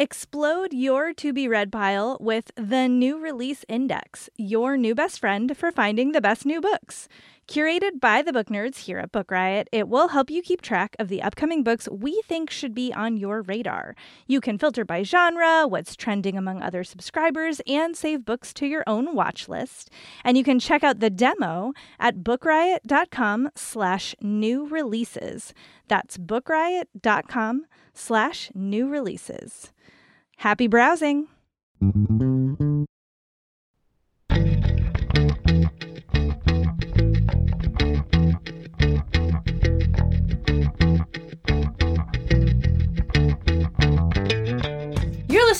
Explode your to be read pile with the New Release Index, your new best friend for finding the best new books. Curated by the book nerds here at Book Riot, it will help you keep track of the upcoming books we think should be on your radar. You can filter by genre, what's trending among other subscribers, and save books to your own watch list. And you can check out the demo at bookriot.com slash new releases. That's bookriot.com slash new releases. Happy browsing!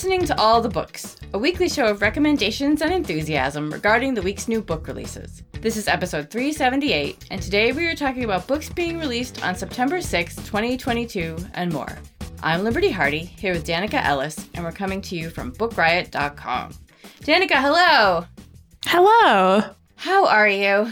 Listening to All the Books, a weekly show of recommendations and enthusiasm regarding the week's new book releases. This is episode 378, and today we are talking about books being released on September 6, 2022, and more. I'm Liberty Hardy, here with Danika Ellis, and we're coming to you from BookRiot.com. Danika, hello! Hello! How are you?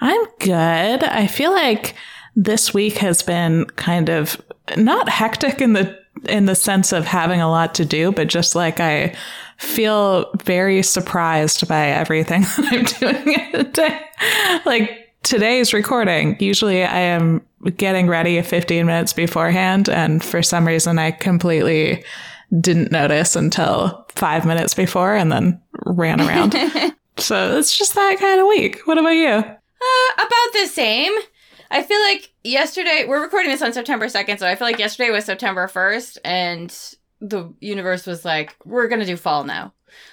I'm good. I feel like this week has been kind of not hectic in the in the sense of having a lot to do, but just like I feel very surprised by everything that I'm doing in a day. Like today's recording, usually I am getting ready 15 minutes beforehand, and for some reason I completely didn't notice until five minutes before and then ran around. so it's just that kind of week. What about you? Uh, about the same. I feel like yesterday, we're recording this on September 2nd, so I feel like yesterday was September 1st, and the universe was like, we're going to do fall now.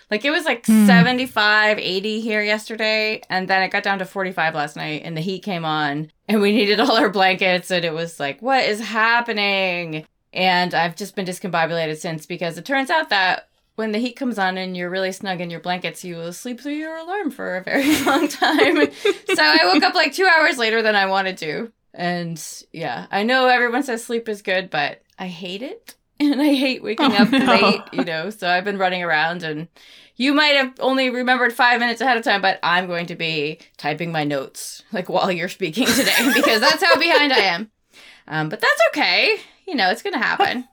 Like it was like Hmm. 75, 80 here yesterday, and then it got down to 45 last night, and the heat came on, and we needed all our blankets, and it was like, what is happening? And I've just been discombobulated since because it turns out that when the heat comes on and you're really snug in your blankets, you will sleep through your alarm for a very long time. so I woke up like two hours later than I wanted to. And yeah, I know everyone says sleep is good, but I hate it. And I hate waking Oh, up no. late, you know. So I've been running around and you might have only remembered five minutes ahead of time, but I'm going to be typing my notes like while you're speaking today because that's how behind I am. Um, but that's okay. You know, it's going to happen.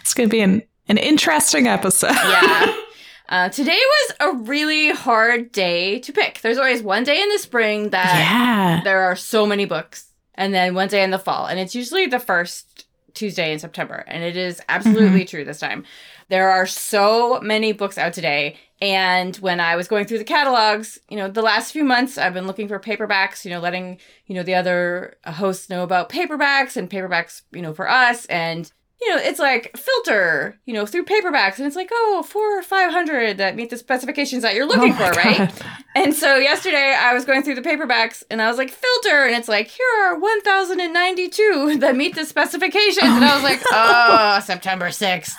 It's going to be an, an interesting episode. yeah. Uh, today was a really hard day to pick. There's always one day in the spring that yeah. there are so many books, and then one day in the fall, and it's usually the first Tuesday in September, and it is absolutely true this time. There are so many books out today, and when I was going through the catalogs, you know, the last few months I've been looking for paperbacks, you know, letting you know the other hosts know about paperbacks and paperbacks, you know, for us, and you know, it's like filter, you know, through paperbacks, and it's like, oh, four or five hundred that meet the specifications that you're looking Oh for, right? And so yesterday I was going through the paperbacks and I was like, filter. And it's like, here are 1,092 that meet the specifications. and I was like, oh, September 6th.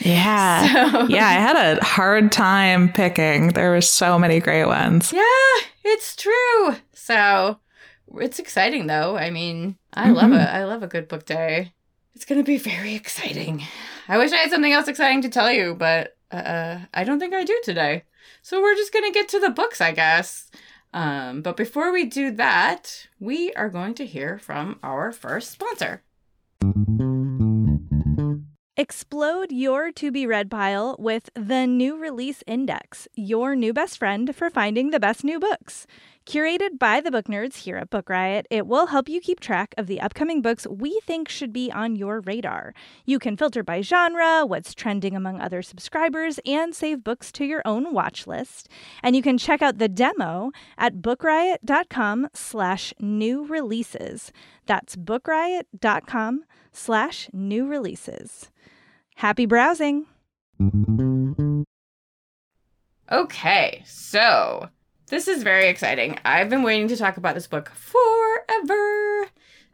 Yeah. So- Yeah, I had a hard time picking. There were so many great ones. yeah, it's true. So it's exciting though. I mean, I love Mhm. it. I love a good book day. It's going to be very exciting. I wish I had something else exciting to tell you, but uh, I don't think I do today. So we're just going to get to the books, I guess. Um, but before we do that, we are going to hear from our first sponsor. Explode your to be read pile with the New Release Index, your new best friend for finding the best new books. Curated by the book nerds here at Book Riot, it will help you keep track of the upcoming books we think should be on your radar. You can filter by genre, what's trending among other subscribers, and save books to your own watch list. And you can check out the demo at bookriot.com slash new releases. That's bookriot.com slash new releases. Happy browsing! Okay, so this is very exciting. I've been waiting to talk about this book forever.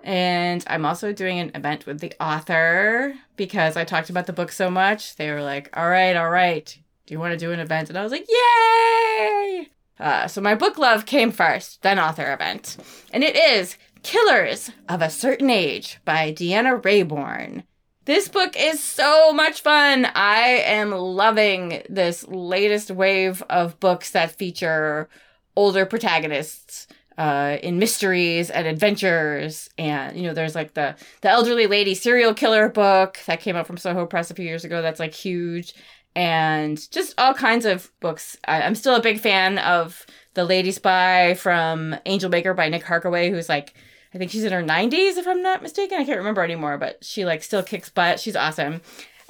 And I'm also doing an event with the author because I talked about the book so much. They were like, all right, all right. Do you want to do an event? And I was like, yay! Uh, so my book love came first, then author event. And it is Killers of a Certain Age by Deanna Raybourn. This book is so much fun. I am loving this latest wave of books that feature older protagonists. uh, in mysteries and adventures. And, you know, there's like the, the elderly lady serial killer book that came out from Soho Press a few years ago that's like huge. And just all kinds of books. I, I'm still a big fan of The Lady Spy from Angelmaker by Nick Harkaway, who's like, I think she's in her 90s, if I'm not mistaken. I can't remember anymore, but she like still kicks butt. She's awesome.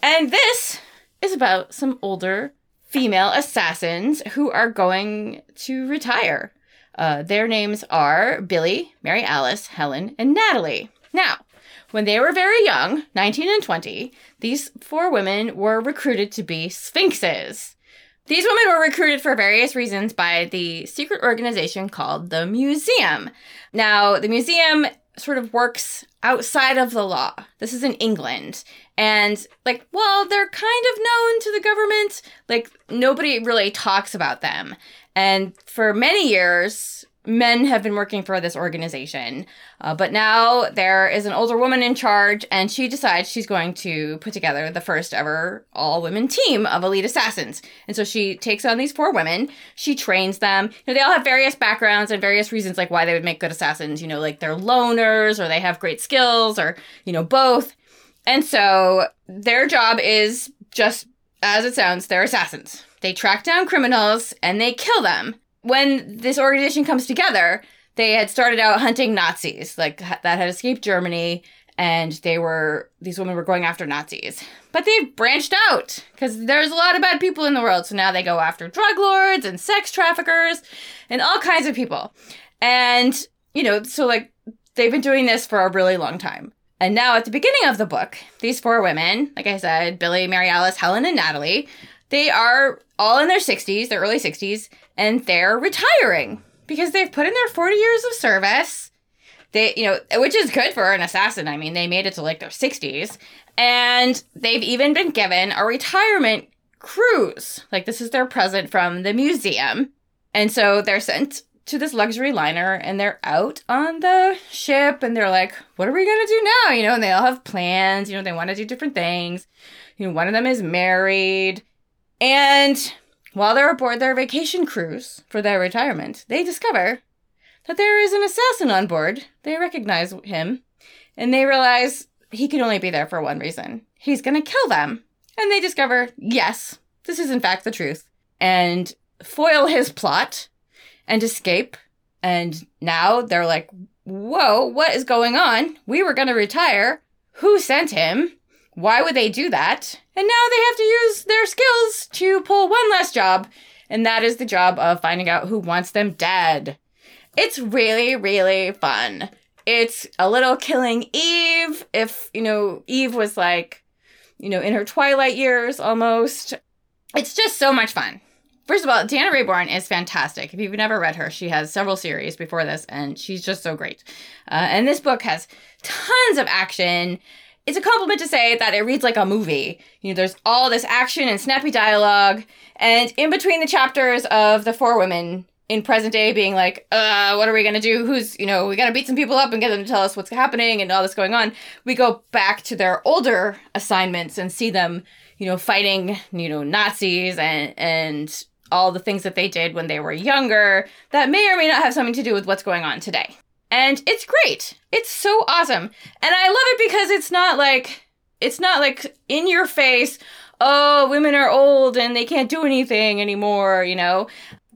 And this is about some older female assassins who are going to retire. Uh, their names are Billy, Mary Alice, Helen, and Natalie. Now, when they were very young, 19 and 20, these four women were recruited to be sphinxes. These women were recruited for various reasons by the secret organization called the Museum. Now, the Museum sort of works outside of the law. This is in England. And, like, well, they're kind of known to the government. Like, nobody really talks about them. And for many years, men have been working for this organization. Uh, but now there is an older woman in charge, and she decides she's going to put together the first ever all women team of elite assassins. And so she takes on these four women. She trains them. You know, they all have various backgrounds and various reasons, like why they would make good assassins. You know, like they're loners, or they have great skills, or, you know, both. And so their job is just as it sounds, they're assassins. They track down criminals and they kill them when this organization comes together, they had started out hunting Nazis, like that had escaped Germany, and they were these women were going after Nazis. But they've branched out because there's a lot of bad people in the world. So now they go after drug lords and sex traffickers and all kinds of people. And, you know, so like they've been doing this for a really long time. And now at the beginning of the book, these four women, like I said, Billy, Mary Alice, Helen, and Natalie, they are all in their 60s, their early 60s, and they're retiring because they've put in their 40 years of service. They, you know, which is good for an assassin. I mean, they made it to like their 60s, and they've even been given a retirement cruise. Like, this is their present from the museum. And so they're sent to this luxury liner and they're out on the ship and they're like, what are we going to do now? You know, and they all have plans. You know, they want to do different things. You know, one of them is married. And while they're aboard their vacation cruise for their retirement, they discover that there is an assassin on board. They recognize him, and they realize he can only be there for one reason. He's going to kill them. And they discover, yes, this is in fact the truth, and foil his plot and escape. And now they're like, whoa, what is going on? We were going to retire. Who sent him? Why would they do that? And now they have to use their skills to pull one last job, and that is the job of finding out who wants them dead. It's really, really fun. It's a little killing Eve, if, you know, Eve was like, you know, in her twilight years almost. It's just so much fun. First of all, Deanna Raybourn is fantastic. If you've never read her, she has several series before this, and she's just so great. Uh, and this book has tons of action it's a compliment to say that it reads like a movie. You know, there's all this action and snappy dialogue, and in between the chapters of the four women in present day being like, uh, what are we gonna do? Who's, you know, we gotta beat some people up and get them to tell us what's happening and all this going on. We go back to their older assignments and see them, you know, fighting, you know, Nazis and, and all the things that they did when they were younger that may or may not have something to do with what's going on today and it's great. It's so awesome. And I love it because it's not like it's not like in your face, oh, women are old and they can't do anything anymore, you know.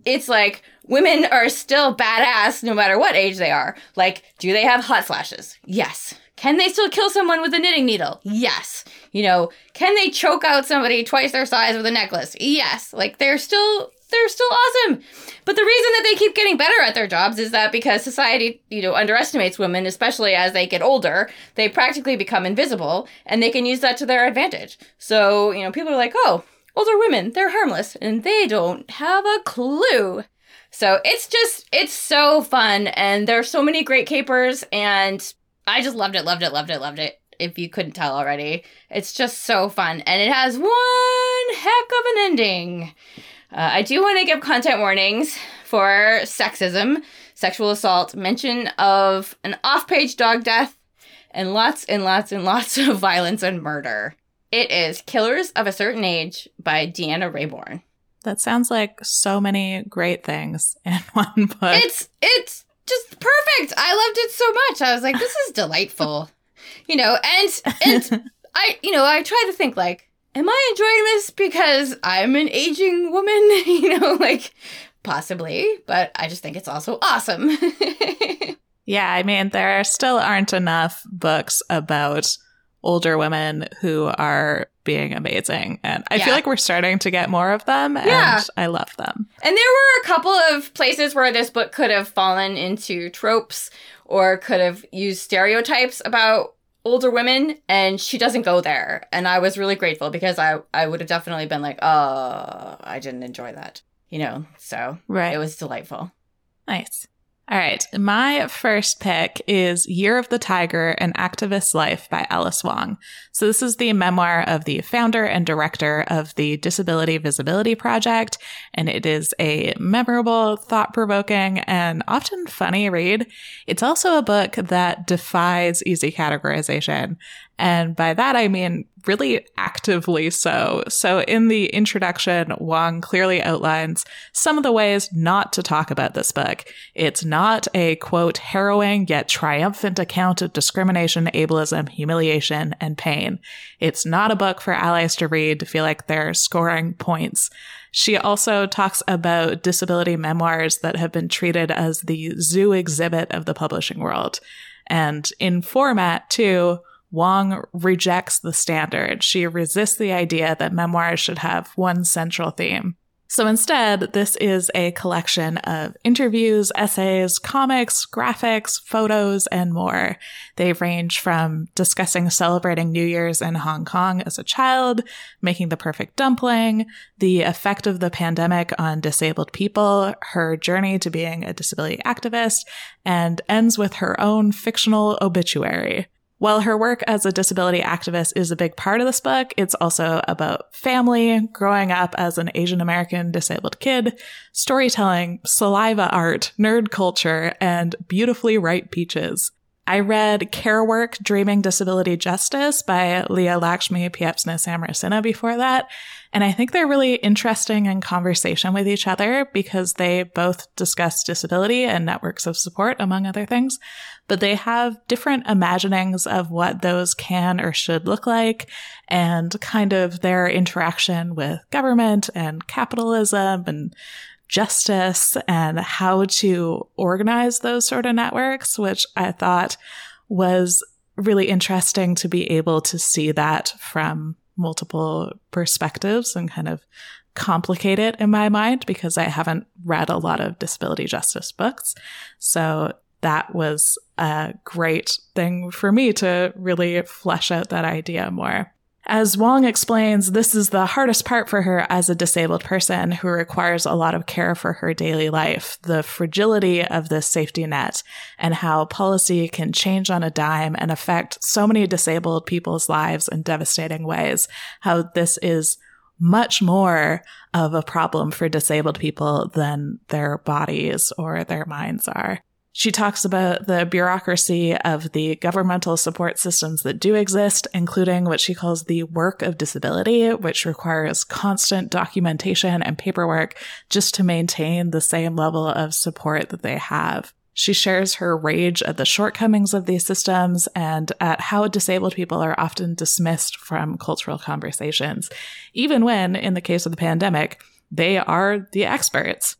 It's like women are still badass no matter what age they are. Like, do they have hot flashes? Yes. Can they still kill someone with a knitting needle? Yes. You know, can they choke out somebody twice their size with a necklace? Yes. Like they're still they're still awesome. But the reason that they keep getting better at their jobs is that because society, you know, underestimates women, especially as they get older, they practically become invisible and they can use that to their advantage. So, you know, people are like, oh, older women, they're harmless and they don't have a clue. So it's just, it's so fun and there are so many great capers and I just loved it, loved it, loved it, loved it. If you couldn't tell already, it's just so fun and it has one heck of an ending. Uh, I do want to give content warnings for sexism, sexual assault, mention of an off page dog death, and lots and lots and lots of violence and murder. It is Killers of a Certain Age by Deanna Raybourn. That sounds like so many great things in one book. It's it's just perfect. I loved it so much. I was like, this is delightful. you know, and and I you know, I try to think like, am I enjoying this because I'm an aging woman? you know, like possibly, but I just think it's also awesome. yeah, I mean, there still aren't enough books about older women who are being amazing. And I yeah. feel like we're starting to get more of them and yeah. I love them. And there were a couple of places where this book could have fallen into tropes or could have used stereotypes about older women and she doesn't go there. And I was really grateful because I I would have definitely been like, "Oh, I didn't enjoy that." You know. So, right. it was delightful. Nice. All right. My first pick is Year of the Tiger An Activist's Life by Alice Wong. So, this is the memoir of the founder and director of the Disability Visibility Project. And it is a memorable, thought provoking, and often funny read. It's also a book that defies easy categorization. And by that, I mean really actively so. So in the introduction, Wong clearly outlines some of the ways not to talk about this book. It's not a quote, harrowing yet triumphant account of discrimination, ableism, humiliation, and pain. It's not a book for allies to read to feel like they're scoring points. She also talks about disability memoirs that have been treated as the zoo exhibit of the publishing world. And in format, too, Wong rejects the standard. She resists the idea that memoirs should have one central theme. So instead, this is a collection of interviews, essays, comics, graphics, photos, and more. They range from discussing celebrating New Year's in Hong Kong as a child, making the perfect dumpling, the effect of the pandemic on disabled people, her journey to being a disability activist, and ends with her own fictional obituary. While her work as a disability activist is a big part of this book, it's also about family, growing up as an Asian American disabled kid, storytelling, saliva art, nerd culture, and beautifully ripe peaches. I read Care Work Dreaming Disability Justice by Leah Lakshmi Piepzna Samarasinha before that. And I think they're really interesting in conversation with each other because they both discuss disability and networks of support, among other things. But they have different imaginings of what those can or should look like and kind of their interaction with government and capitalism and justice and how to organize those sort of networks, which I thought was really interesting to be able to see that from multiple perspectives and kind of complicate it in my mind because I haven't read a lot of disability justice books. So that was a great thing for me to really flesh out that idea more. As Wong explains, this is the hardest part for her as a disabled person who requires a lot of care for her daily life, the fragility of this safety net, and how policy can change on a dime and affect so many disabled people's lives in devastating ways. How this is much more of a problem for disabled people than their bodies or their minds are. She talks about the bureaucracy of the governmental support systems that do exist, including what she calls the work of disability, which requires constant documentation and paperwork just to maintain the same level of support that they have. She shares her rage at the shortcomings of these systems and at how disabled people are often dismissed from cultural conversations, even when, in the case of the pandemic, they are the experts.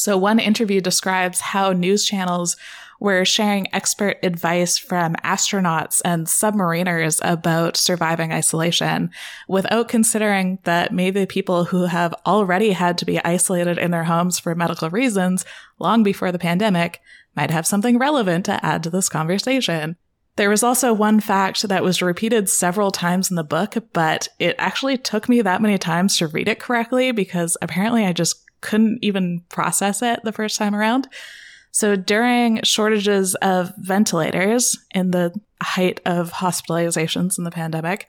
So one interview describes how news channels were sharing expert advice from astronauts and submariners about surviving isolation without considering that maybe people who have already had to be isolated in their homes for medical reasons long before the pandemic might have something relevant to add to this conversation. There was also one fact that was repeated several times in the book, but it actually took me that many times to read it correctly because apparently I just couldn't even process it the first time around. So during shortages of ventilators in the height of hospitalizations in the pandemic,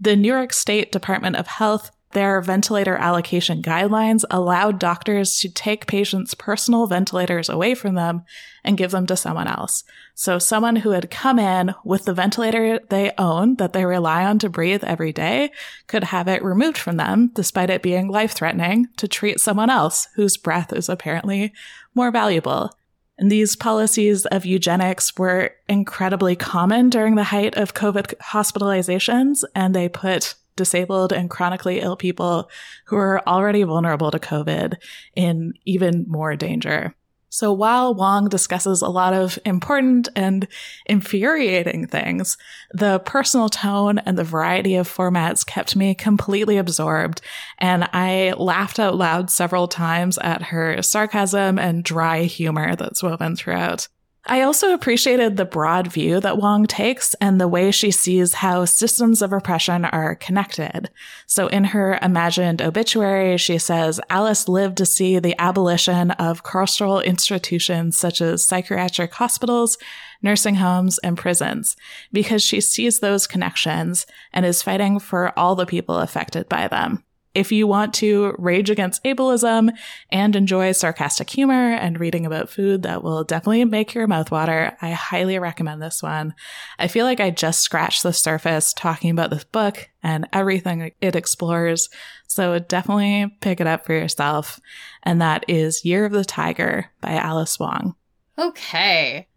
the New York State Department of Health their ventilator allocation guidelines allowed doctors to take patients' personal ventilators away from them and give them to someone else. So someone who had come in with the ventilator they own that they rely on to breathe every day could have it removed from them despite it being life threatening to treat someone else whose breath is apparently more valuable. And these policies of eugenics were incredibly common during the height of COVID hospitalizations, and they put disabled and chronically ill people who are already vulnerable to COVID in even more danger. So while Wong discusses a lot of important and infuriating things, the personal tone and the variety of formats kept me completely absorbed. And I laughed out loud several times at her sarcasm and dry humor that's woven throughout. I also appreciated the broad view that Wong takes and the way she sees how systems of oppression are connected. So in her imagined obituary, she says Alice lived to see the abolition of carceral institutions such as psychiatric hospitals, nursing homes, and prisons because she sees those connections and is fighting for all the people affected by them. If you want to rage against ableism and enjoy sarcastic humor and reading about food that will definitely make your mouth water, I highly recommend this one. I feel like I just scratched the surface talking about this book and everything it explores. So definitely pick it up for yourself. And that is Year of the Tiger by Alice Wong. Okay.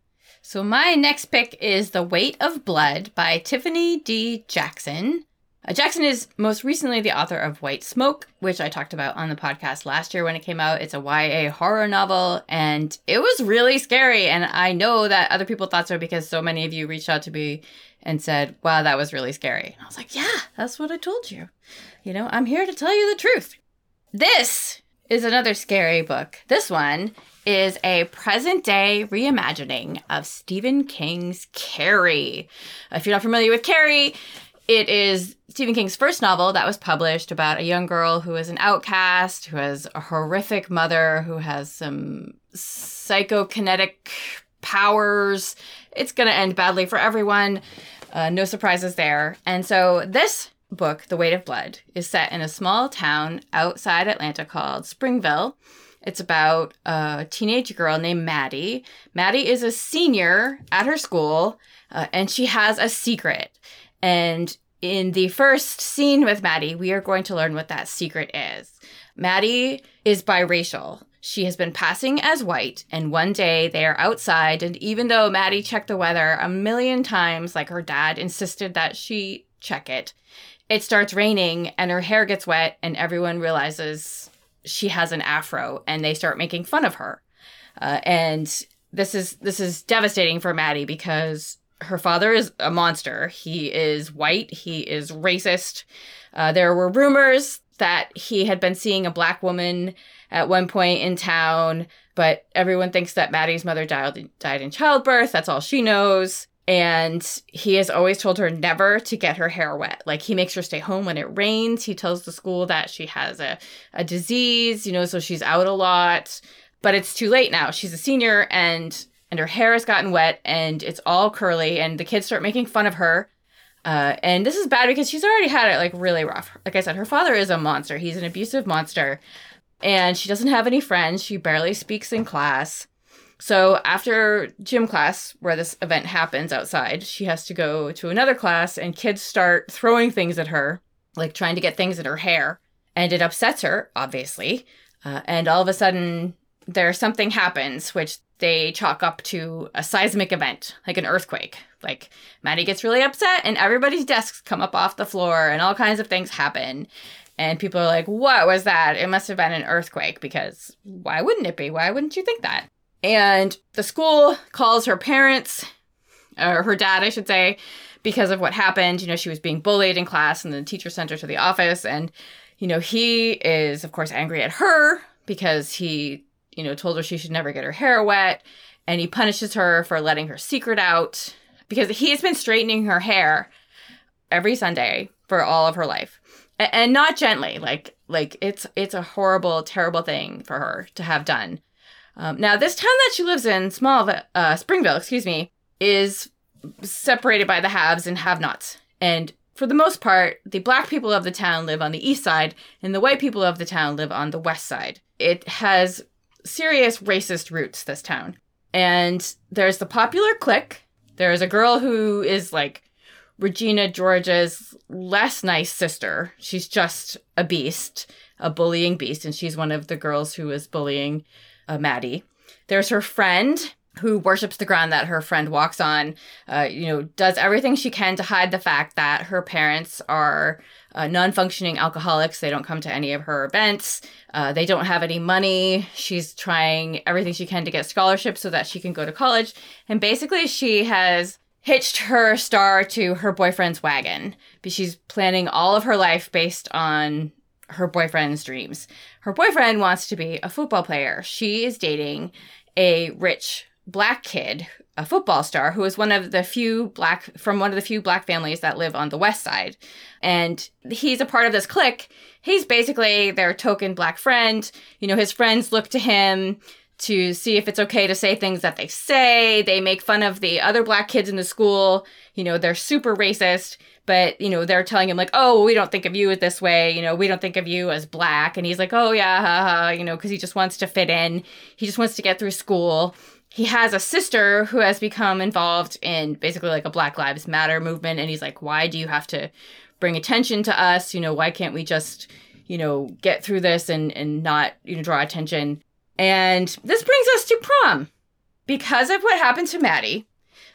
So my next pick is The Weight of Blood by Tiffany D. Jackson. Uh, Jackson is most recently the author of White Smoke, which I talked about on the podcast last year when it came out. It's a YA horror novel, and it was really scary. And I know that other people thought so because so many of you reached out to me and said, wow, that was really scary. And I was like, yeah, that's what I told you. You know, I'm here to tell you the truth. This is another scary book. This one is a present day reimagining of Stephen King's Carrie. If you're not familiar with Carrie, it is Stephen King's first novel that was published about a young girl who is an outcast, who has a horrific mother, who has some psychokinetic powers. It's going to end badly for everyone. Uh, no surprises there. And so this book, The Weight of Blood, is set in a small town outside Atlanta called Springville. It's about a teenage girl named Maddie. Maddie is a senior at her school, uh, and she has a secret. And in the first scene with Maddie, we are going to learn what that secret is. Maddie is biracial. She has been passing as white, and one day they are outside. And even though Maddie checked the weather a million times, like her dad insisted that she check it, it starts raining and her hair gets wet, and everyone realizes she has an afro, and they start making fun of her. Uh, and this is this is devastating for Maddie because her father is a monster. He is white. He is racist. Uh, there were rumors that he had been seeing a black woman at one point in town, but everyone thinks that Maddie's mother died died in childbirth. That's all she knows. And he has always told her never to get her hair wet. Like he makes her stay home when it rains. He tells the school that she has a, a disease, you know, so she's out a lot. But it's too late now. She's a senior and and her hair has gotten wet and it's all curly and the kids start making fun of her. Uh, and this is bad because she's already had it like really rough. Like i said her father is a monster. He's an abusive monster. And she doesn't have any friends. She barely speaks in class. So after gym class where this event happens outside she has to go to another class and kids start throwing things at her like trying to get things in her hair. And it upsets her obviously. Uh, and all of a sudden there something happens which they chalk up to a seismic event, like an earthquake. Like Maddie gets really upset and everybody's desks come up off the floor and all kinds of things happen. And people are like, what was that? It must have been an earthquake because why wouldn't it be? Why wouldn't you think that? And the school calls her parents, or her dad, I should say, because of what happened. You know, she was being bullied in class and the teacher sent her to the office. And, you know, he is, of course, angry at her because he you know, told her she should never get her hair wet. And he punishes her for letting her secret out because he's been straightening her hair every Sunday for all of her life. and not gently, like like it's it's a horrible, terrible thing for her to have done. Um, now, this town that she lives in, small uh, Springville, excuse me, is separated by the haves and have-nots. And for the most part, the black people of the town live on the east side, and the white people of the town live on the west side. It has serious racist roots, this town. And there's the popular clique. There's a girl who is like Regina George's less nice sister. She's just a beast, a bullying beast, and she's one of the girls who is bullying uh, Maddie. There's her friend who worships the ground that her friend walks on, uh, you know, does everything she can to hide the fact that her parents are uh, non functioning alcoholics. They don't come to any of her events. Uh, they don't have any money. She's trying everything she can to get scholarships so that she can go to college. And basically, she has hitched her star to her boyfriend's wagon. But she's planning all of her life based on her boyfriend's dreams. Her boyfriend wants to be a football player. She is dating a rich black kid, a football star, who is one of the few black from one of the few black families that live on the west side. And he's a part of this clique. He's basically their token black friend. You know, his friends look to him to see if it's okay to say things that they say. They make fun of the other black kids in the school. You know, they're super racist, but, you know, they're telling him, like, oh, we don't think of you this way. You know, we don't think of you as black. And he's like, oh, yeah, haha, you know, because he just wants to fit in. He just wants to get through school he has a sister who has become involved in basically like a Black Lives Matter movement. And he's like, why do you have to bring attention to us? You know, why can't we just, you know, get through this and, and not, you know, draw attention? And this brings us to prom. Because of what happened to Maddie,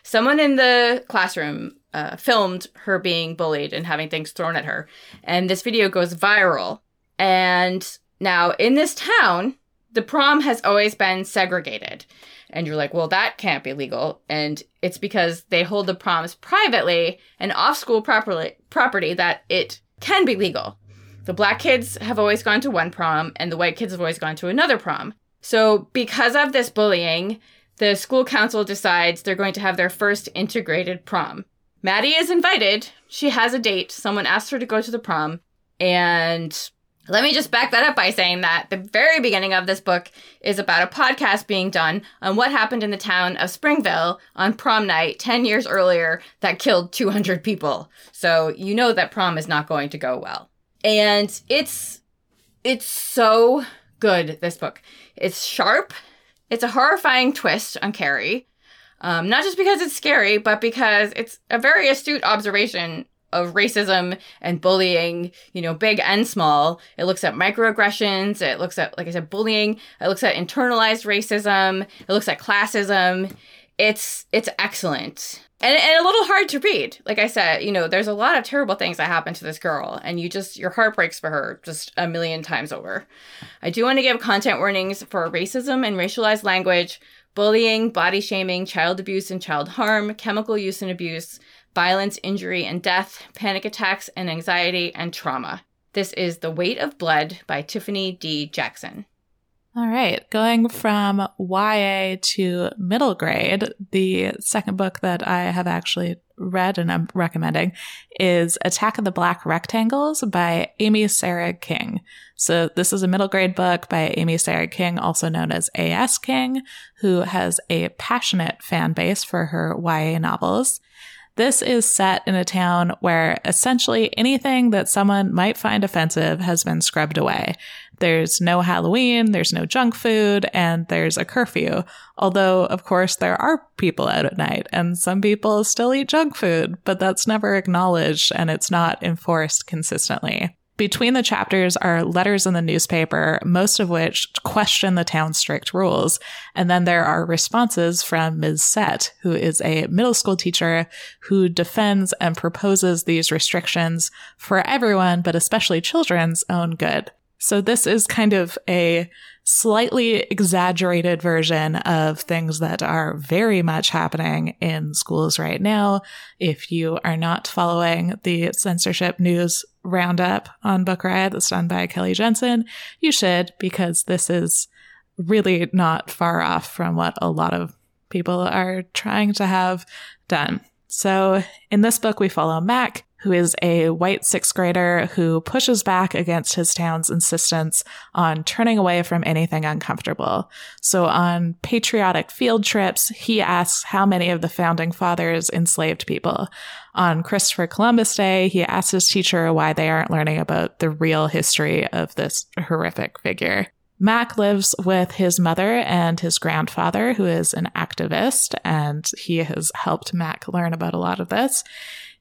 someone in the classroom uh, filmed her being bullied and having things thrown at her. And this video goes viral. And now in this town, the prom has always been segregated. And you're like, well, that can't be legal. And it's because they hold the proms privately and off school properly, property that it can be legal. The black kids have always gone to one prom and the white kids have always gone to another prom. So, because of this bullying, the school council decides they're going to have their first integrated prom. Maddie is invited. She has a date. Someone asked her to go to the prom. And let me just back that up by saying that the very beginning of this book is about a podcast being done on what happened in the town of Springville on prom night 10 years earlier that killed 200 people. So you know that prom is not going to go well. And it's it's so good this book. It's sharp. It's a horrifying twist on Carrie. Um, not just because it's scary, but because it's a very astute observation of racism and bullying, you know, big and small. It looks at microaggressions. It looks at, like I said, bullying. It looks at internalized racism. It looks at classism. It's it's excellent. And, and a little hard to read. Like I said, you know, there's a lot of terrible things that happen to this girl, and you just, your heart breaks for her just a million times over. I do want to give content warnings for racism and racialized language, bullying, body shaming, child abuse and child harm, chemical use and abuse, violence, injury, and death, panic attacks, and anxiety and trauma. This is The Weight of Blood by Tiffany D. Jackson. All right, going from YA to middle grade, the second book that I have actually read and I'm recommending is Attack of the Black Rectangles by Amy Sarig King. So this is a middle grade book by Amy Sarig King, also known as A.S. King, who has a passionate fan base for her YA novels. This is set in a town where essentially anything that someone might find offensive has been scrubbed away. There's no Halloween, there's no junk food, and there's a curfew. Although, of course, there are people out at night, and some people still eat junk food, but that's never acknowledged and it's not enforced consistently. Between the chapters are letters in the newspaper, most of which question the town's strict rules. And then there are responses from Ms. Set, who is a middle school teacher who defends and proposes these restrictions for everyone, but especially children's own good. So this is kind of a slightly exaggerated version of things that are very much happening in schools right now. If you are not following the censorship news roundup on Book Riot that's done by Kelly Jensen, you should because this is really not far off from what a lot of people are trying to have done. So in this book, we follow Mac, who is a white sixth grader who pushes back against his town's insistence on turning away from anything uncomfortable. So on patriotic field trips, he asks how many of the founding fathers enslaved people. On Christopher Columbus Day, he asks his teacher why they aren't learning about the real history of this horrific figure. Mac lives with his mother and his grandfather, who is an activist, and he has helped Mac learn about a lot of this.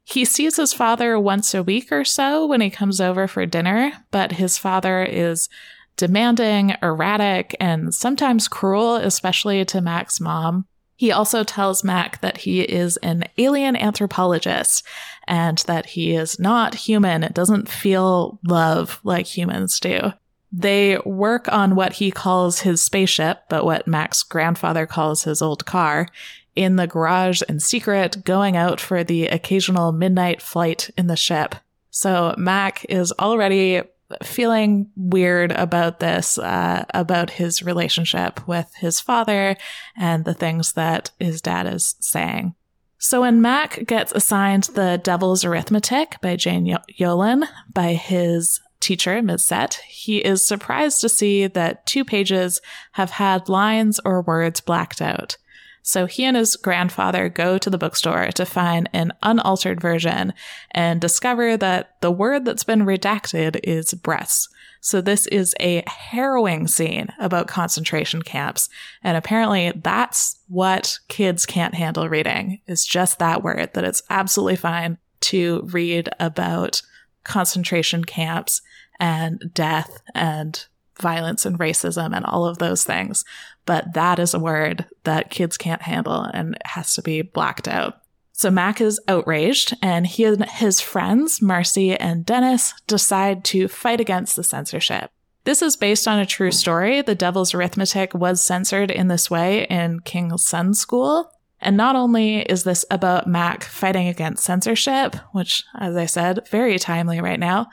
He sees his father once a week or so when he comes over for dinner, but his father is demanding, erratic, and sometimes cruel, especially to Mac's mom. He also tells Mac that he is an alien anthropologist and that he is not human. It doesn't feel love like humans do. They work on what he calls his spaceship, but what Mac's grandfather calls his old car, in the garage in secret, going out for the occasional midnight flight in the ship. So Mac is already feeling weird about this, uh, about his relationship with his father and the things that his dad is saying. So when Mac gets assigned the Devil's Arithmetic by Jane Yolen by his teacher, Ms. Set, he is surprised to see that two pages have had lines or words blacked out. So he and his grandfather go to the bookstore to find an unaltered version and discover that the word that's been redacted is breasts. So this is a harrowing scene about concentration camps. And apparently that's what kids can't handle reading is just that word, that it's absolutely fine to read about concentration camps and death and violence and racism and all of those things. But that is a word that kids can't handle and has to be blacked out. So Mac is outraged and he and his friends, Marcy and Dennis, decide to fight against the censorship. This is based on a true story. The Devil's Arithmetic was censored in this way in King's Sun School. And not only is this about Mac fighting against censorship, which, as I said, very timely right now,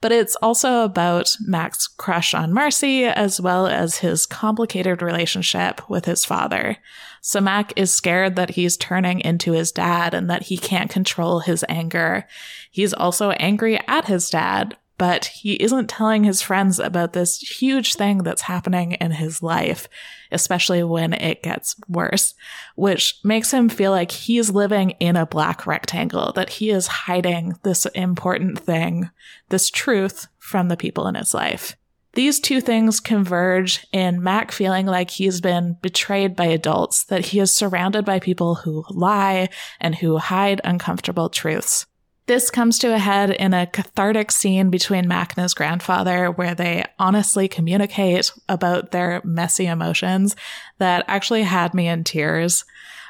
but it's also about Mac's crush on Marcy as well as his complicated relationship with his father. So Mac is scared that he's turning into his dad and that he can't control his anger. He's also angry at his dad, but he isn't telling his friends about this huge thing that's happening in his life, especially when it gets worse, which makes him feel like he's living in a black rectangle, that he is hiding this important thing, this truth from the people in his life. These two things converge in Mac feeling like he's been betrayed by adults, that he is surrounded by people who lie and who hide uncomfortable truths. This comes to a head in a cathartic scene between Mac and his grandfather where they honestly communicate about their messy emotions that actually had me in tears.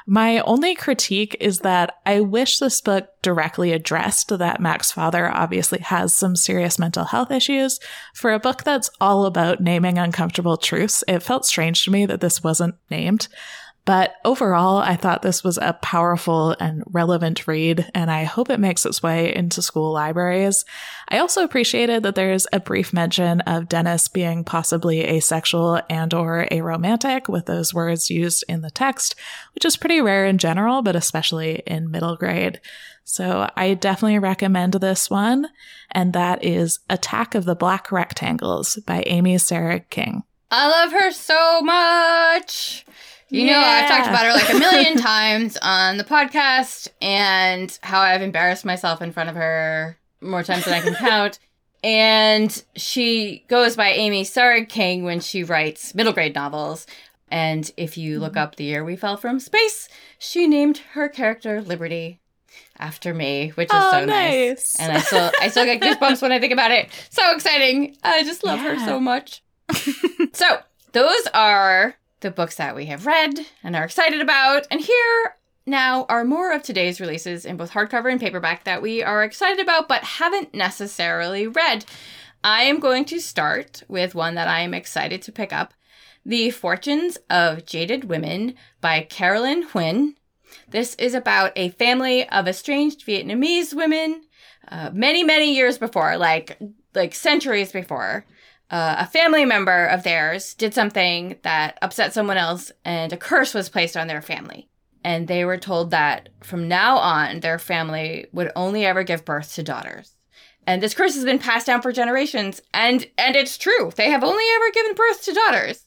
My only critique is that I wish this book directly addressed that Mac's father obviously has some serious mental health issues. For a book that's all about naming uncomfortable truths, it felt strange to me that this wasn't named. But overall, I thought this was a powerful and relevant read, and I hope it makes its way into school libraries. I also appreciated that there's a brief mention of Dennis being possibly asexual and or aromantic with those words used in the text, which is pretty rare in general, but especially in middle grade. So I definitely recommend this one, and that is Attack of the Black Rectangles by Amy Sarig King. I love her so much. You yeah. know, I've talked about her like a million times on the podcast and how I've embarrassed myself in front of her more times than I can count. And she goes by Amy Sarig King when she writes middle grade novels. And if you look mm-hmm. up the year we fell from space, she named her character Liberty after me, which is oh, so nice. nice. And I still I still get goosebumps when I think about it. So exciting. I just love yeah. her so much. so those are the books that we have read and are excited about. And here now are more of today's releases in both hardcover and paperback that we are excited about but haven't necessarily read. I am going to start with one that I am excited to pick up The Fortunes of Jaded Women by Carolyn Huynh. This is about a family of estranged Vietnamese women uh, many, many years before, like like centuries before uh, a family member of theirs did something that upset someone else and a curse was placed on their family. And they were told that from now on, their family would only ever give birth to daughters. And this curse has been passed down for generations. And, and it's true. They have only ever given birth to daughters.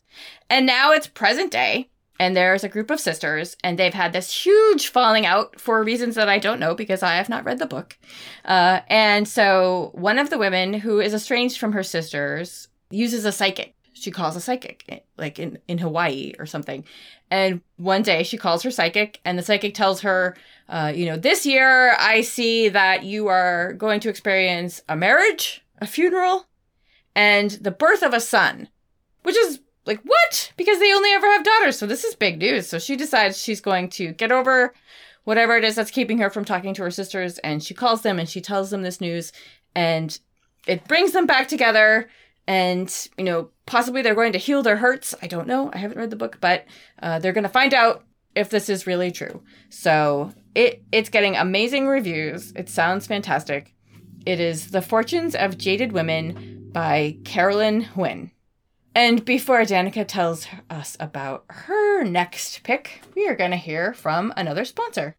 And now it's present day. And there's a group of sisters, and they've had this huge falling out for reasons that I don't know because I have not read the book. Uh, and so one of the women who is estranged from her sisters uses a psychic. She calls a psychic, like in, in Hawaii or something. And one day she calls her psychic, and the psychic tells her, uh, you know, this year I see that you are going to experience a marriage, a funeral, and the birth of a son, which is like, what? Because they only ever have daughters. So this is big news. So she decides she's going to get over whatever it is that's keeping her from talking to her sisters. And she calls them and she tells them this news. And it brings them back together. And, you know, possibly they're going to heal their hurts. I don't know. I haven't read the book, but uh, they're going to find out if this is really true. So it it's getting amazing reviews. It sounds fantastic. It is The Fortunes of Jaded Women by Carolyn Huynh. And before Danika tells us about her next pick, we are going to hear from another sponsor.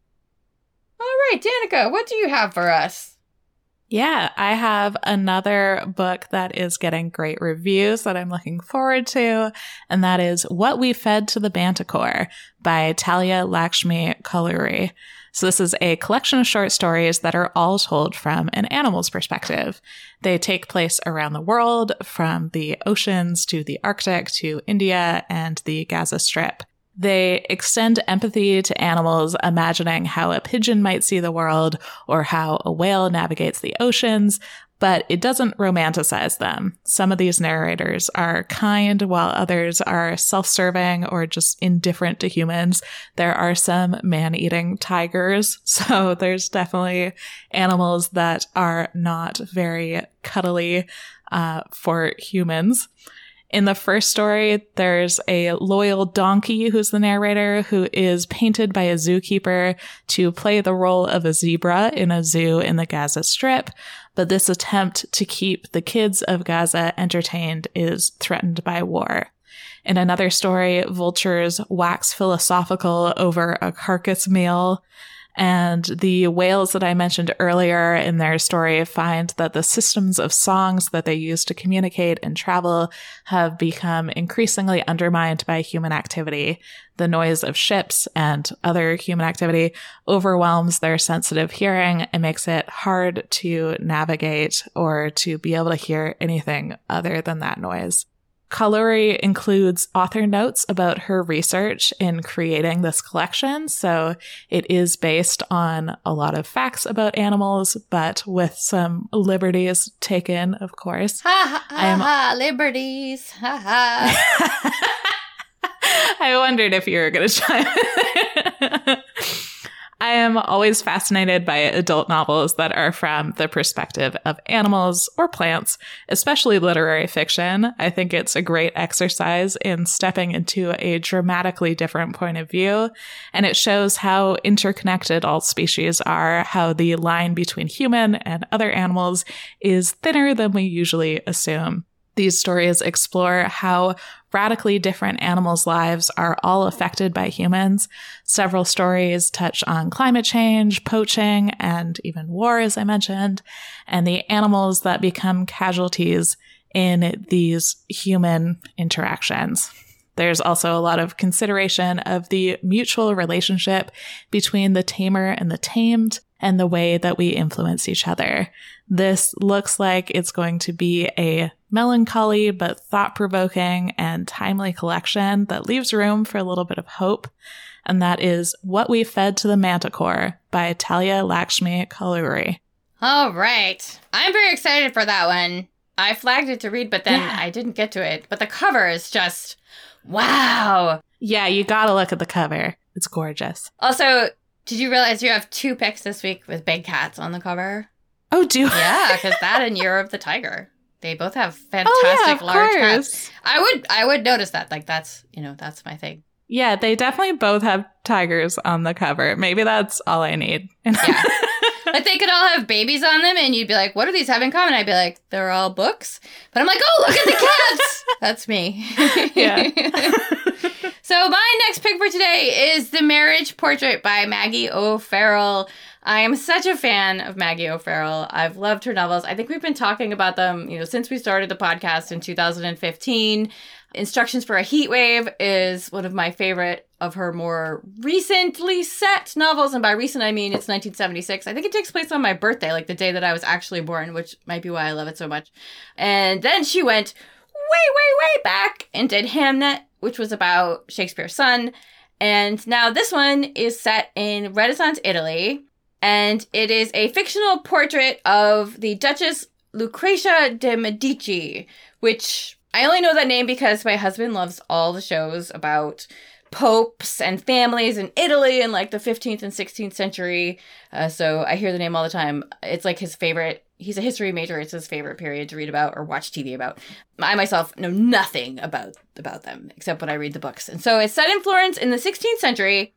All right, Danika, what do you have for us? Yeah, I have another book that is getting great reviews that I'm looking forward to, and that is What We Fed to the Manticore by Talia Lakshmi Kolluri. So this is a collection of short stories that are all told from an animal's perspective. They take place around the world, from the oceans to the Arctic to India and the Gaza Strip. They extend empathy to animals, imagining how a pigeon might see the world or how a whale navigates the oceans, but it doesn't romanticize them. Some of these narrators are kind, while others are self serving or just indifferent to humans. There are some man eating tigers, so there's definitely animals that are not very cuddly uh, for humans. In the first story, there's a loyal donkey who's the narrator who is painted by a zookeeper to play the role of a zebra in a zoo in the Gaza Strip. But this attempt to keep the kids of Gaza entertained is threatened by war. In another story, vultures wax philosophical over a carcass meal. And the whales that I mentioned earlier in their story find that the systems of songs that they use to communicate and travel have become increasingly undermined by human activity. The noise of ships and other human activity overwhelms their sensitive hearing and makes it hard to navigate or to be able to hear anything other than that noise. Kolluri includes author notes about her research in creating this collection. So it is based on a lot of facts about animals, but with some liberties taken, of course. Ha ha, ha, ha liberties. Ha ha. I wondered if you were going to chime I am always fascinated by adult novels that are from the perspective of animals or plants, especially literary fiction. I think it's a great exercise in stepping into a dramatically different point of view. And it shows how interconnected all species are, how the line between human and other animals is thinner than we usually assume. These stories explore how radically different animals' lives are all affected by humans. Several stories touch on climate change, poaching, and even war, as I mentioned, and the animals that become casualties in these human interactions. There's also a lot of consideration of the mutual relationship between the tamer and the tamed and the way that we influence each other. This looks like it's going to be a melancholy but thought provoking and timely collection that leaves room for a little bit of hope. And that is What We Fed to the Manticore by Talia Lakshmi Kolluri. All right. I'm very excited for that one. I flagged it to read, but then yeah. I didn't get to it. But the cover is just wow. Yeah, you gotta look at the cover. It's gorgeous. Also, did you realize you have two picks this week with big cats on the cover? Oh, do Yeah, because that and Year of the Tiger. They both have fantastic oh, yeah, large course. cats. I would I would notice that. Like that's you know, that's my thing. Yeah, they definitely both have tigers on the cover. Maybe that's all I need. yeah. Like they could all have babies on them and you'd be like, what do these have in common? I'd be like, they're all books. But I'm like, oh, look at the cats. that's me. yeah. so my next pick for today is The Marriage Portrait by Maggie O'Farrell. I am such a fan of Maggie O'Farrell. I've loved her novels. I think we've been talking about them, you know, since we started the podcast in 2015. Instructions for a Heat Wave is one of my favorite of her more recently set novels. And by recent, I mean it's 1976. I think it takes place on my birthday, like the day that I was actually born, which might be why I love it so much. And then she went way, way, way back and did Hamnet, which was about Shakespeare's son. And now this one is set in Renaissance Italy and it is a fictional portrait of the Duchess Lucrezia de Medici, which I only know that name because my husband loves all the shows about popes and families in Italy in like the 15th and 16th century. Uh, so I hear the name all the time. It's like his favorite. He's a history major. It's his favorite period to read about or watch TV about. I myself know nothing about about them except when I read the books. And so it's set in Florence in the 16th century,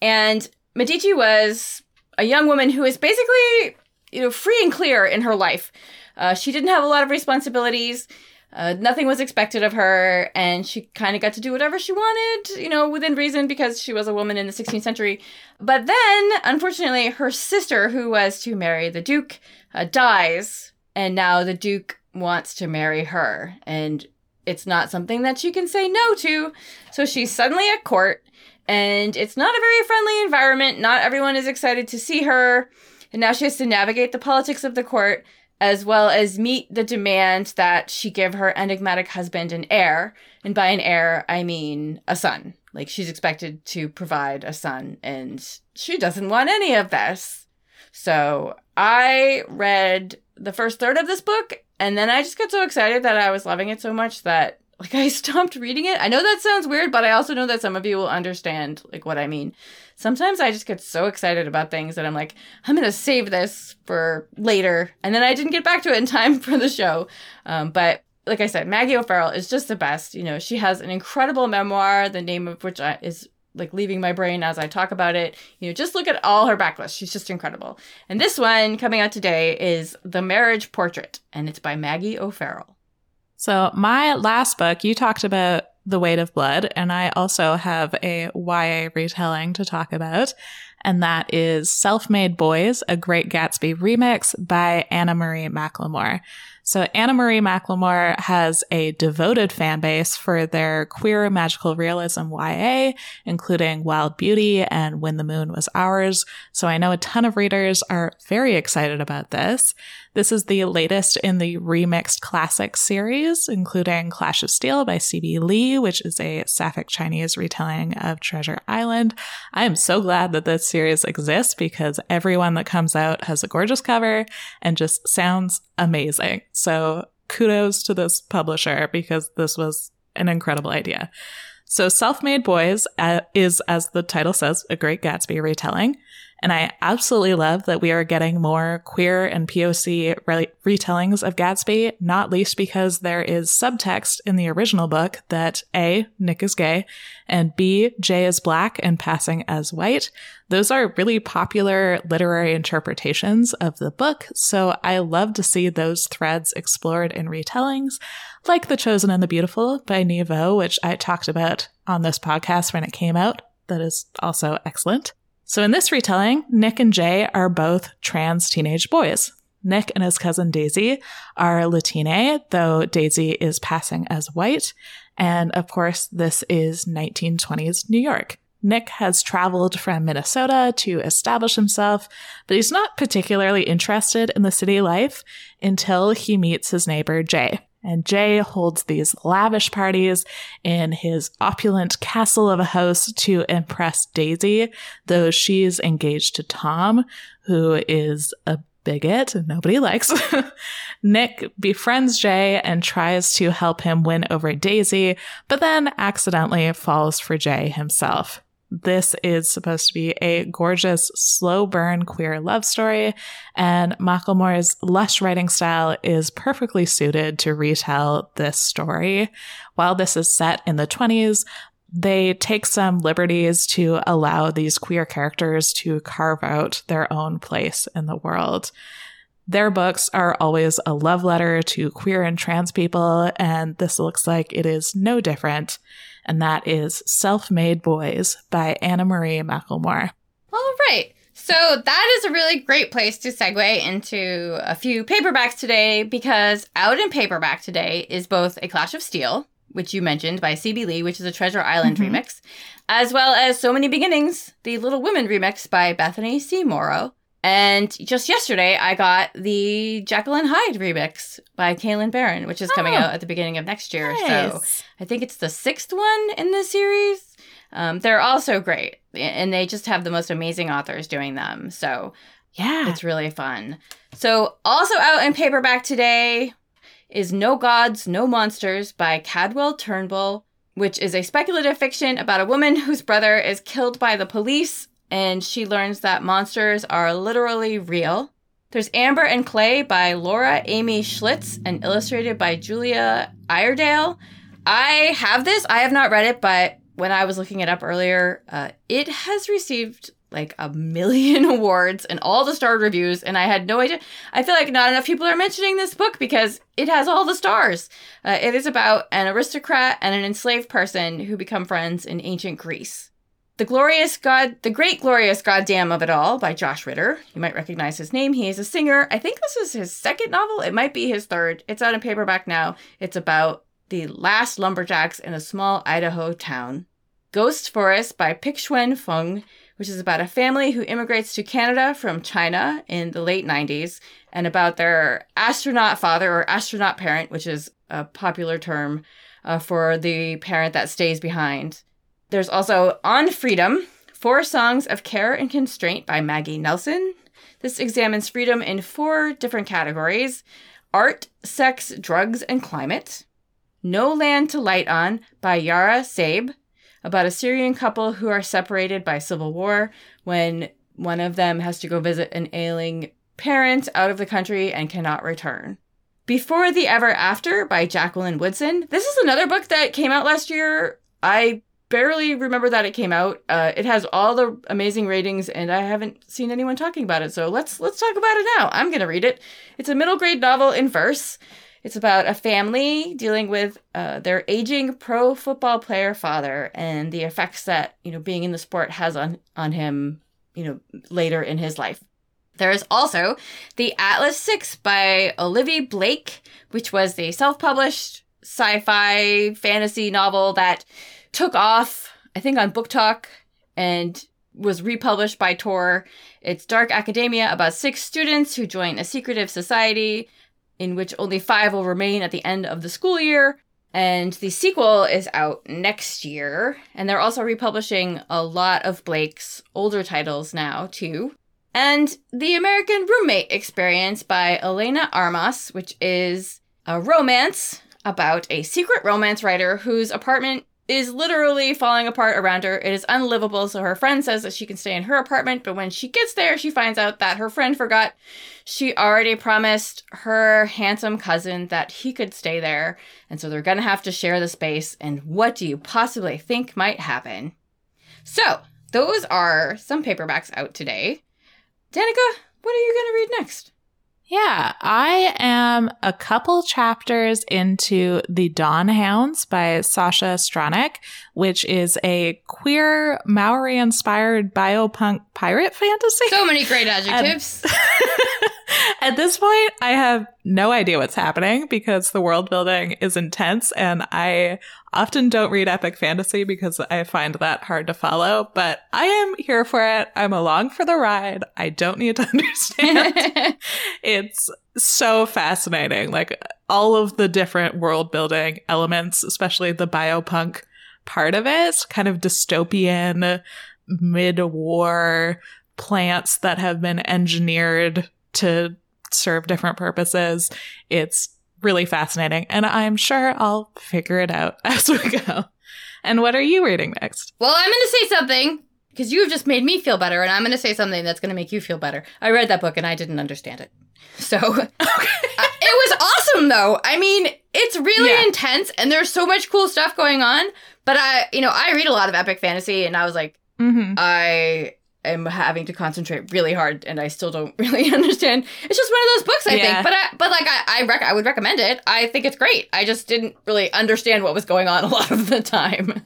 and Medici was a young woman who is basically you know free and clear in her life. Uh, she didn't have a lot of responsibilities. Uh, nothing was expected of her, and she kind of got to do whatever she wanted, you know, within reason because she was a woman in the 16th century. But then, unfortunately, her sister, who was to marry the Duke, uh, dies, and now the Duke wants to marry her, and it's not something that she can say no to. So she's suddenly at court, and it's not a very friendly environment. Not everyone is excited to see her, and now she has to navigate the politics of the court as well as meet the demand that she give her enigmatic husband an heir. And by an heir, I mean a son. Like she's expected to provide a son, and she doesn't want any of this. So I read the first third of this book, and then I just got so excited that I was loving it so much that like I stopped reading it. I know that sounds weird, but I also know that some of you will understand like what I mean sometimes I just get so excited about things that I'm like, I'm to save this for later. And then I didn't get back to it in time for the show. Um, but like I said, Maggie O'Farrell is just the best. You know, she has an incredible memoir, the name of which is like leaving my brain as I talk about it. You know, just look at all her backlist. She's just incredible. And this one coming out today is The Marriage Portrait, and it's by Maggie O'Farrell. So, my last book, you talked about the Weight of Blood, and I also have a YA retelling to talk about, and that is Self Made Boys, a Great Gatsby remix by Anna Marie McLemore. So Anna Marie McLemore has a devoted fan base for their queer magical realism YA, including Wild Beauty and When the Moon Was Ours. So I know a ton of readers are very excited about this. This is the latest in the remixed classic series, including Clash of Steel by C.B. Lee, which is a sapphic Chinese retelling of Treasure Island. I am so glad that this series exists because everyone that comes out has a gorgeous cover and just sounds amazing. So kudos to this publisher because this was an incredible idea. So Self Made Boys uh, is, as the title says, a great Gatsby retelling. And I absolutely love that we are getting more queer and POC re- retellings of Gatsby, not least because there is subtext in the original book that A, Nick is gay, and B, Jay is black and passing as white. Those are really popular literary interpretations of the book, so I love to see those threads explored in retellings, like The Chosen and the Beautiful by Nghi Vo, which I talked about on this podcast when it came out. That is also excellent. So in this retelling, Nick and Jay are both trans teenage boys. Nick and his cousin Daisy are Latine, though Daisy is passing as white. And of course, this is 1920s New York. Nick has traveled from Minnesota to establish himself, but he's not particularly interested in the city life until he meets his neighbor Jay. And Jay holds these lavish parties in his opulent castle of a house to impress Daisy, though she's engaged to Tom, who is a bigot nobody likes. Nick befriends Jay and tries to help him win over Daisy, but then accidentally falls for Jay himself. This is supposed to be a gorgeous, slow burn queer love story, and McLemore's lush writing style is perfectly suited to retell this story. While this is set in the 20s, they take some liberties to allow these queer characters to carve out their own place in the world. Their books are always a love letter to queer and trans people, and this looks like it is no different and that is Self Made Boys by Anna Marie McLemore. All right. So that is a really great place to segue into a few paperbacks today because out in paperback today is both A Clash of Steel, which you mentioned by C.B. Lee, which is a Treasure Island mm-hmm. remix, as well as So Many Beginnings, the Little Women remix by Bethany C. Morrow. And just yesterday, I got the Jekyll and Hyde remix by Kalynn Bayron, which is coming oh, out at the beginning of next year. Nice. So I think it's the sixth one in the series. Um, they're also great, and they just have the most amazing authors doing them. So Yeah. It's really fun. So, also out in paperback today is No Gods, No Monsters by Cadwell Turnbull, which is a speculative fiction about a woman whose brother is killed by the police and she learns that monsters are literally real. There's Amber and Clay by Laura Amy Schlitz and illustrated by Julia Iredale. I have this. I have not read it, but when I was looking it up earlier, uh, it has received like a million awards and all the starred reviews, and I had no idea. I feel like not enough people are mentioning this book because it has all the stars. Uh, it is about an aristocrat and an enslaved person who become friends in ancient Greece. The Glorious God, The Great Glorious Goddamn of It All by Josh Ritter. You might recognize his name. He is a singer. I think this is his second novel. It might be his third. It's out in paperback now. It's about the last lumberjacks in a small Idaho town. Ghost Forest by Pik-Shuen Fung, which is about a family who immigrates to Canada from China in the late 90s and about their astronaut father or astronaut parent, which is a popular term uh, for the parent that stays behind. There's also On Freedom, Four Songs of Care and Constraint by Maggie Nelson. This examines freedom in four different categories art, sex, drugs, and climate. No Land to Light On by Yara Zgheib, about a Syrian couple who are separated by civil war when one of them has to go visit an ailing parent out of the country and cannot return. Before the Ever After by Jacqueline Woodson. This is another book that came out last year. I barely remember that it came out. Uh, it has all the amazing ratings, and I haven't seen anyone talking about it. So let's let's talk about it now. I'm gonna read it. It's a middle grade novel in verse. It's about a family dealing with uh, their aging pro football player father and the effects that you know being in the sport has on on him. You know later in his life. There is also the Atlas Six by Olivia Blake, which was the self published sci fi fantasy novel that took off, I think, on BookTok and was republished by Tor. It's Dark Academia about six students who join a secretive society in which only five will remain at the end of the school year. And the sequel is out next year. And they're also republishing a lot of Blake's older titles now, too. And The American Roommate Experience by Elena Armas, which is a romance about a secret romance writer whose apartment is literally falling apart around her. It is unlivable, so her friend says that she can stay in her apartment, but when she gets there, she finds out that her friend forgot she already promised her handsome cousin that he could stay there, and so they're gonna have to share the space. And what do you possibly think might happen? So, those are some paperbacks out today. Danika, what are you gonna read next? Yeah, I am a couple chapters into The Dawn Hounds by Sascha Stronach, which is a queer Maori inspired biopunk pirate fantasy. So many great adjectives. At this point, I have no idea what's happening because the world building is intense and I often don't read epic fantasy because I find that hard to follow, but I am here for it. I'm along for the ride. I don't need to understand. it's so fascinating. Like all of the different world building elements, especially the biopunk part of it, kind of dystopian mid war plants that have been engineered to serve different purposes. It's really fascinating, and I'm sure I'll figure it out as we go. And what are you reading next? Well, I'm going to say something because you have just made me feel better, and I'm going to say something that's going to make you feel better. I read that book and I didn't understand it. So okay. it was awesome, though. I mean, it's really yeah. intense, and there's so much cool stuff going on. But I, you know, I read a lot of epic fantasy, and I was like, mm-hmm. I am having to concentrate really hard and I still don't really understand. It's just one of those books, I yeah. think. But I, but like I I, rec- I would recommend it. I think it's great. I just didn't really understand what was going on a lot of the time.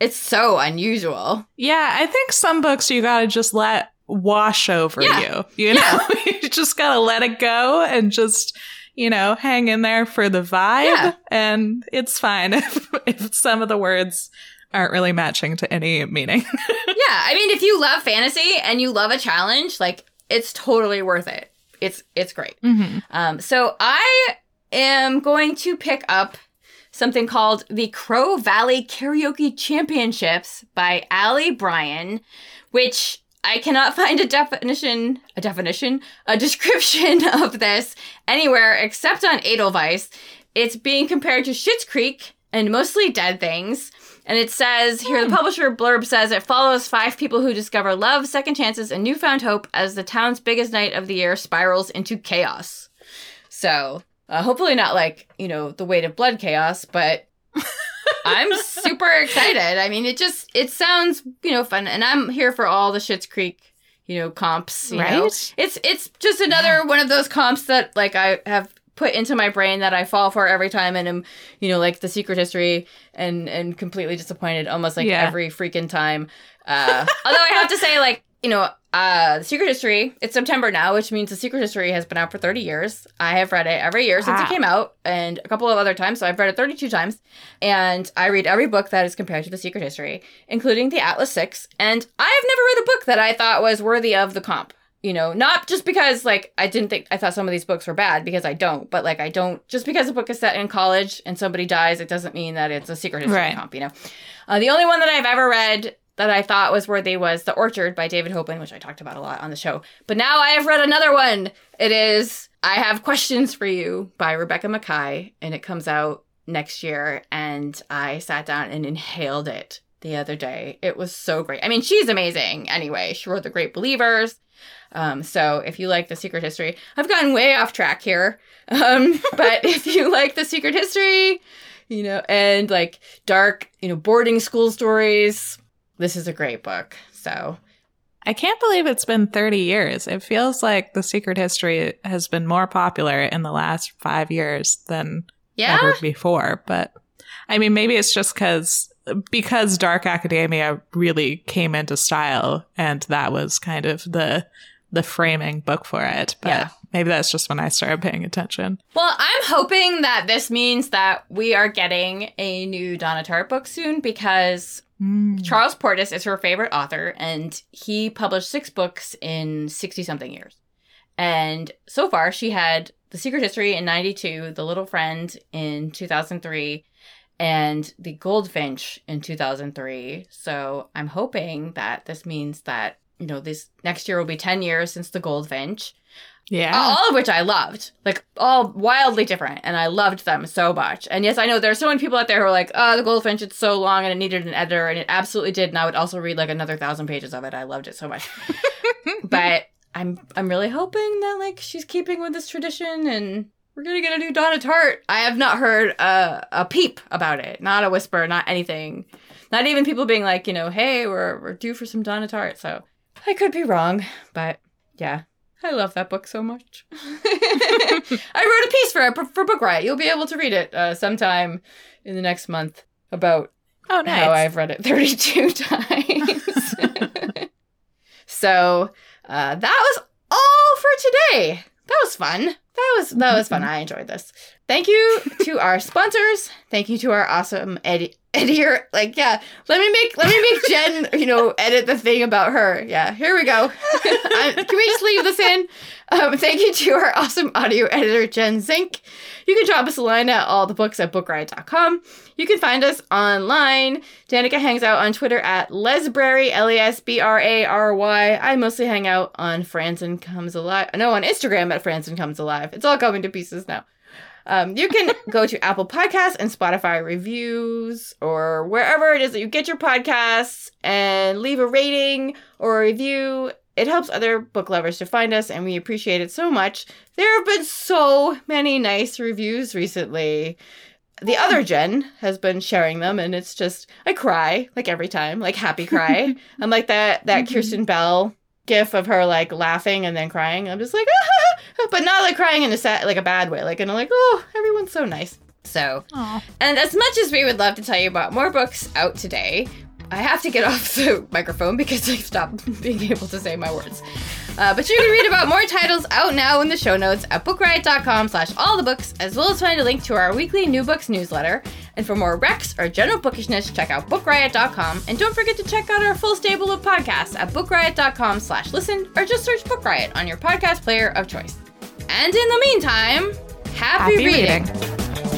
it's so unusual. Yeah, I think some books you got to just let wash over yeah. you. You know, yeah. you just got to let it go and just you know, hang in there for the vibe yeah. and it's fine if if some of the words aren't really matching to any meaning. yeah, I mean, if you love fantasy and you love a challenge, like it's totally worth it. It's it's great. Mm-hmm. Um, so I am going to pick up something called the Crow Valley Karaoke Championships by Ali Bryan, which I cannot find a definition, a definition, a description of this anywhere except on Edelweiss. It's being compared to Schitt's Creek and mostly dead things. And it says here the publisher blurb says it follows five people who discover love, second chances, and newfound hope as the town's biggest night of the year spirals into chaos. So, uh, hopefully not like, you know, the weight of blood chaos, but I'm super excited. I mean, it just it sounds, you know, fun and I'm here for all the Schitt's Creek, you know, comps, you know. Right? It's it's just another one of those comps that like I have put into my brain that I fall for every time and am, you know, like the secret history and and completely disappointed almost like Yeah. every freaking time. Uh although I have to say like, you know, uh the secret history, it's September now, which means the secret history has been out for 30 years. I have read it every year since it came out and a couple of other times, so I've read it 32 times. And I read every book that is compared to the secret history, including the Atlas 6, and I have never read a book that I thought was worthy of the comp you know not just because like i didn't think i thought some of these books were bad because i don't but like i don't just because a book is set in college and somebody dies it doesn't mean that it's a secret history Right. comp you know? Uh, the only one that i've ever read that i thought was worthy was the orchard by david hopen which i talked about a lot on the show. But now i have read another one. It is i have questions for you by rebecca makkai and it comes out next year and i sat down and inhaled it the other day. It was so great. I mean she's amazing anyway. She wrote the great believers um, so if you like the secret history, I've gotten way off track here. Um, but if you like the secret history, you know, and like dark, you know, boarding school stories, this is a great book. So I can't believe it's been 30 years. It feels like The Secret History has been more popular in the last five years than yeah, ever before. But I mean, maybe it's just because because Dark Academia really came into style, and that was kind of the the framing book for it. But Yeah. maybe that's just when I started paying attention. Well, I'm hoping that this means that we are getting a new Donna Tartt book soon because Mm. Charles Portis is her favorite author, and he published six books in 60 something years. And so far, she had The Secret History in 92, The Little Friend in 2003, and The Goldfinch in 2003. So I'm hoping that this means that, you know, this next year will be 10 years since The Goldfinch. Yeah. All of which I loved. Like, all wildly different. And I loved them so much. And yes, I know there are so many people out there who are like, oh, The Goldfinch, it's so long and it needed an editor. And it absolutely did. And I would also read like another thousand pages of it. I loved it so much. but I'm I'm really hoping that like she's keeping with this tradition and we're gonna get a new Donna Tartt. I have not heard a, a peep about it. Not a whisper, not anything. Not even people being like, you know, hey, we're we're due for some Donna Tartt. So I could be wrong, but yeah. I love that book so much. I wrote a piece for for Book Riot. You'll be able to read it uh, sometime in the next month about oh, nice. how I've read it 32 times. so uh, that was all for today. That was fun. That was that was fun. I enjoyed this. Thank you to our sponsors. Thank you to our awesome edi- editor. Like, yeah, let me make let me make Jen, you know, edit the thing about her. Yeah, here we go. Can we just leave this in? Um, thank you to our awesome audio editor, Jen Zink. You can drop us a line at allthebooks at bookriot.com. You can find us online. Danika hangs out on Twitter at Lesbrary, L E S B R A R Y. I mostly hang out on Franzen Comes Alive. No, on Instagram at Franzen Comes Alive. It's all coming to pieces now. Um, you can go to Apple Podcasts and Spotify reviews or wherever it is that you get your podcasts and leave a rating or a review. It helps other book lovers to find us, and we appreciate it so much. There have been so many nice reviews recently. The other Jen has been sharing them, and it's just I cry like every time, like happy cry. I'm like that that Kristen Bell gif of her like laughing and then crying. I'm just like, but not like crying in a sad, like a bad way, like in a like, oh, everyone's so nice. So, Aw. and as much as we would love to tell you about more books out today, I have to get off the microphone because I stopped being able to say my words. Uh, but you can read about more titles out now in the show notes at bookriot.com slash all the books, as well as find a link to our weekly new books newsletter. And for more recs or general bookishness, check out bookriot.com. And don't forget to check out our full stable of podcasts at bookriot.com slash listen, or just search Book Riot on your podcast player of choice. And in the meantime, happy, Happy reading. reading.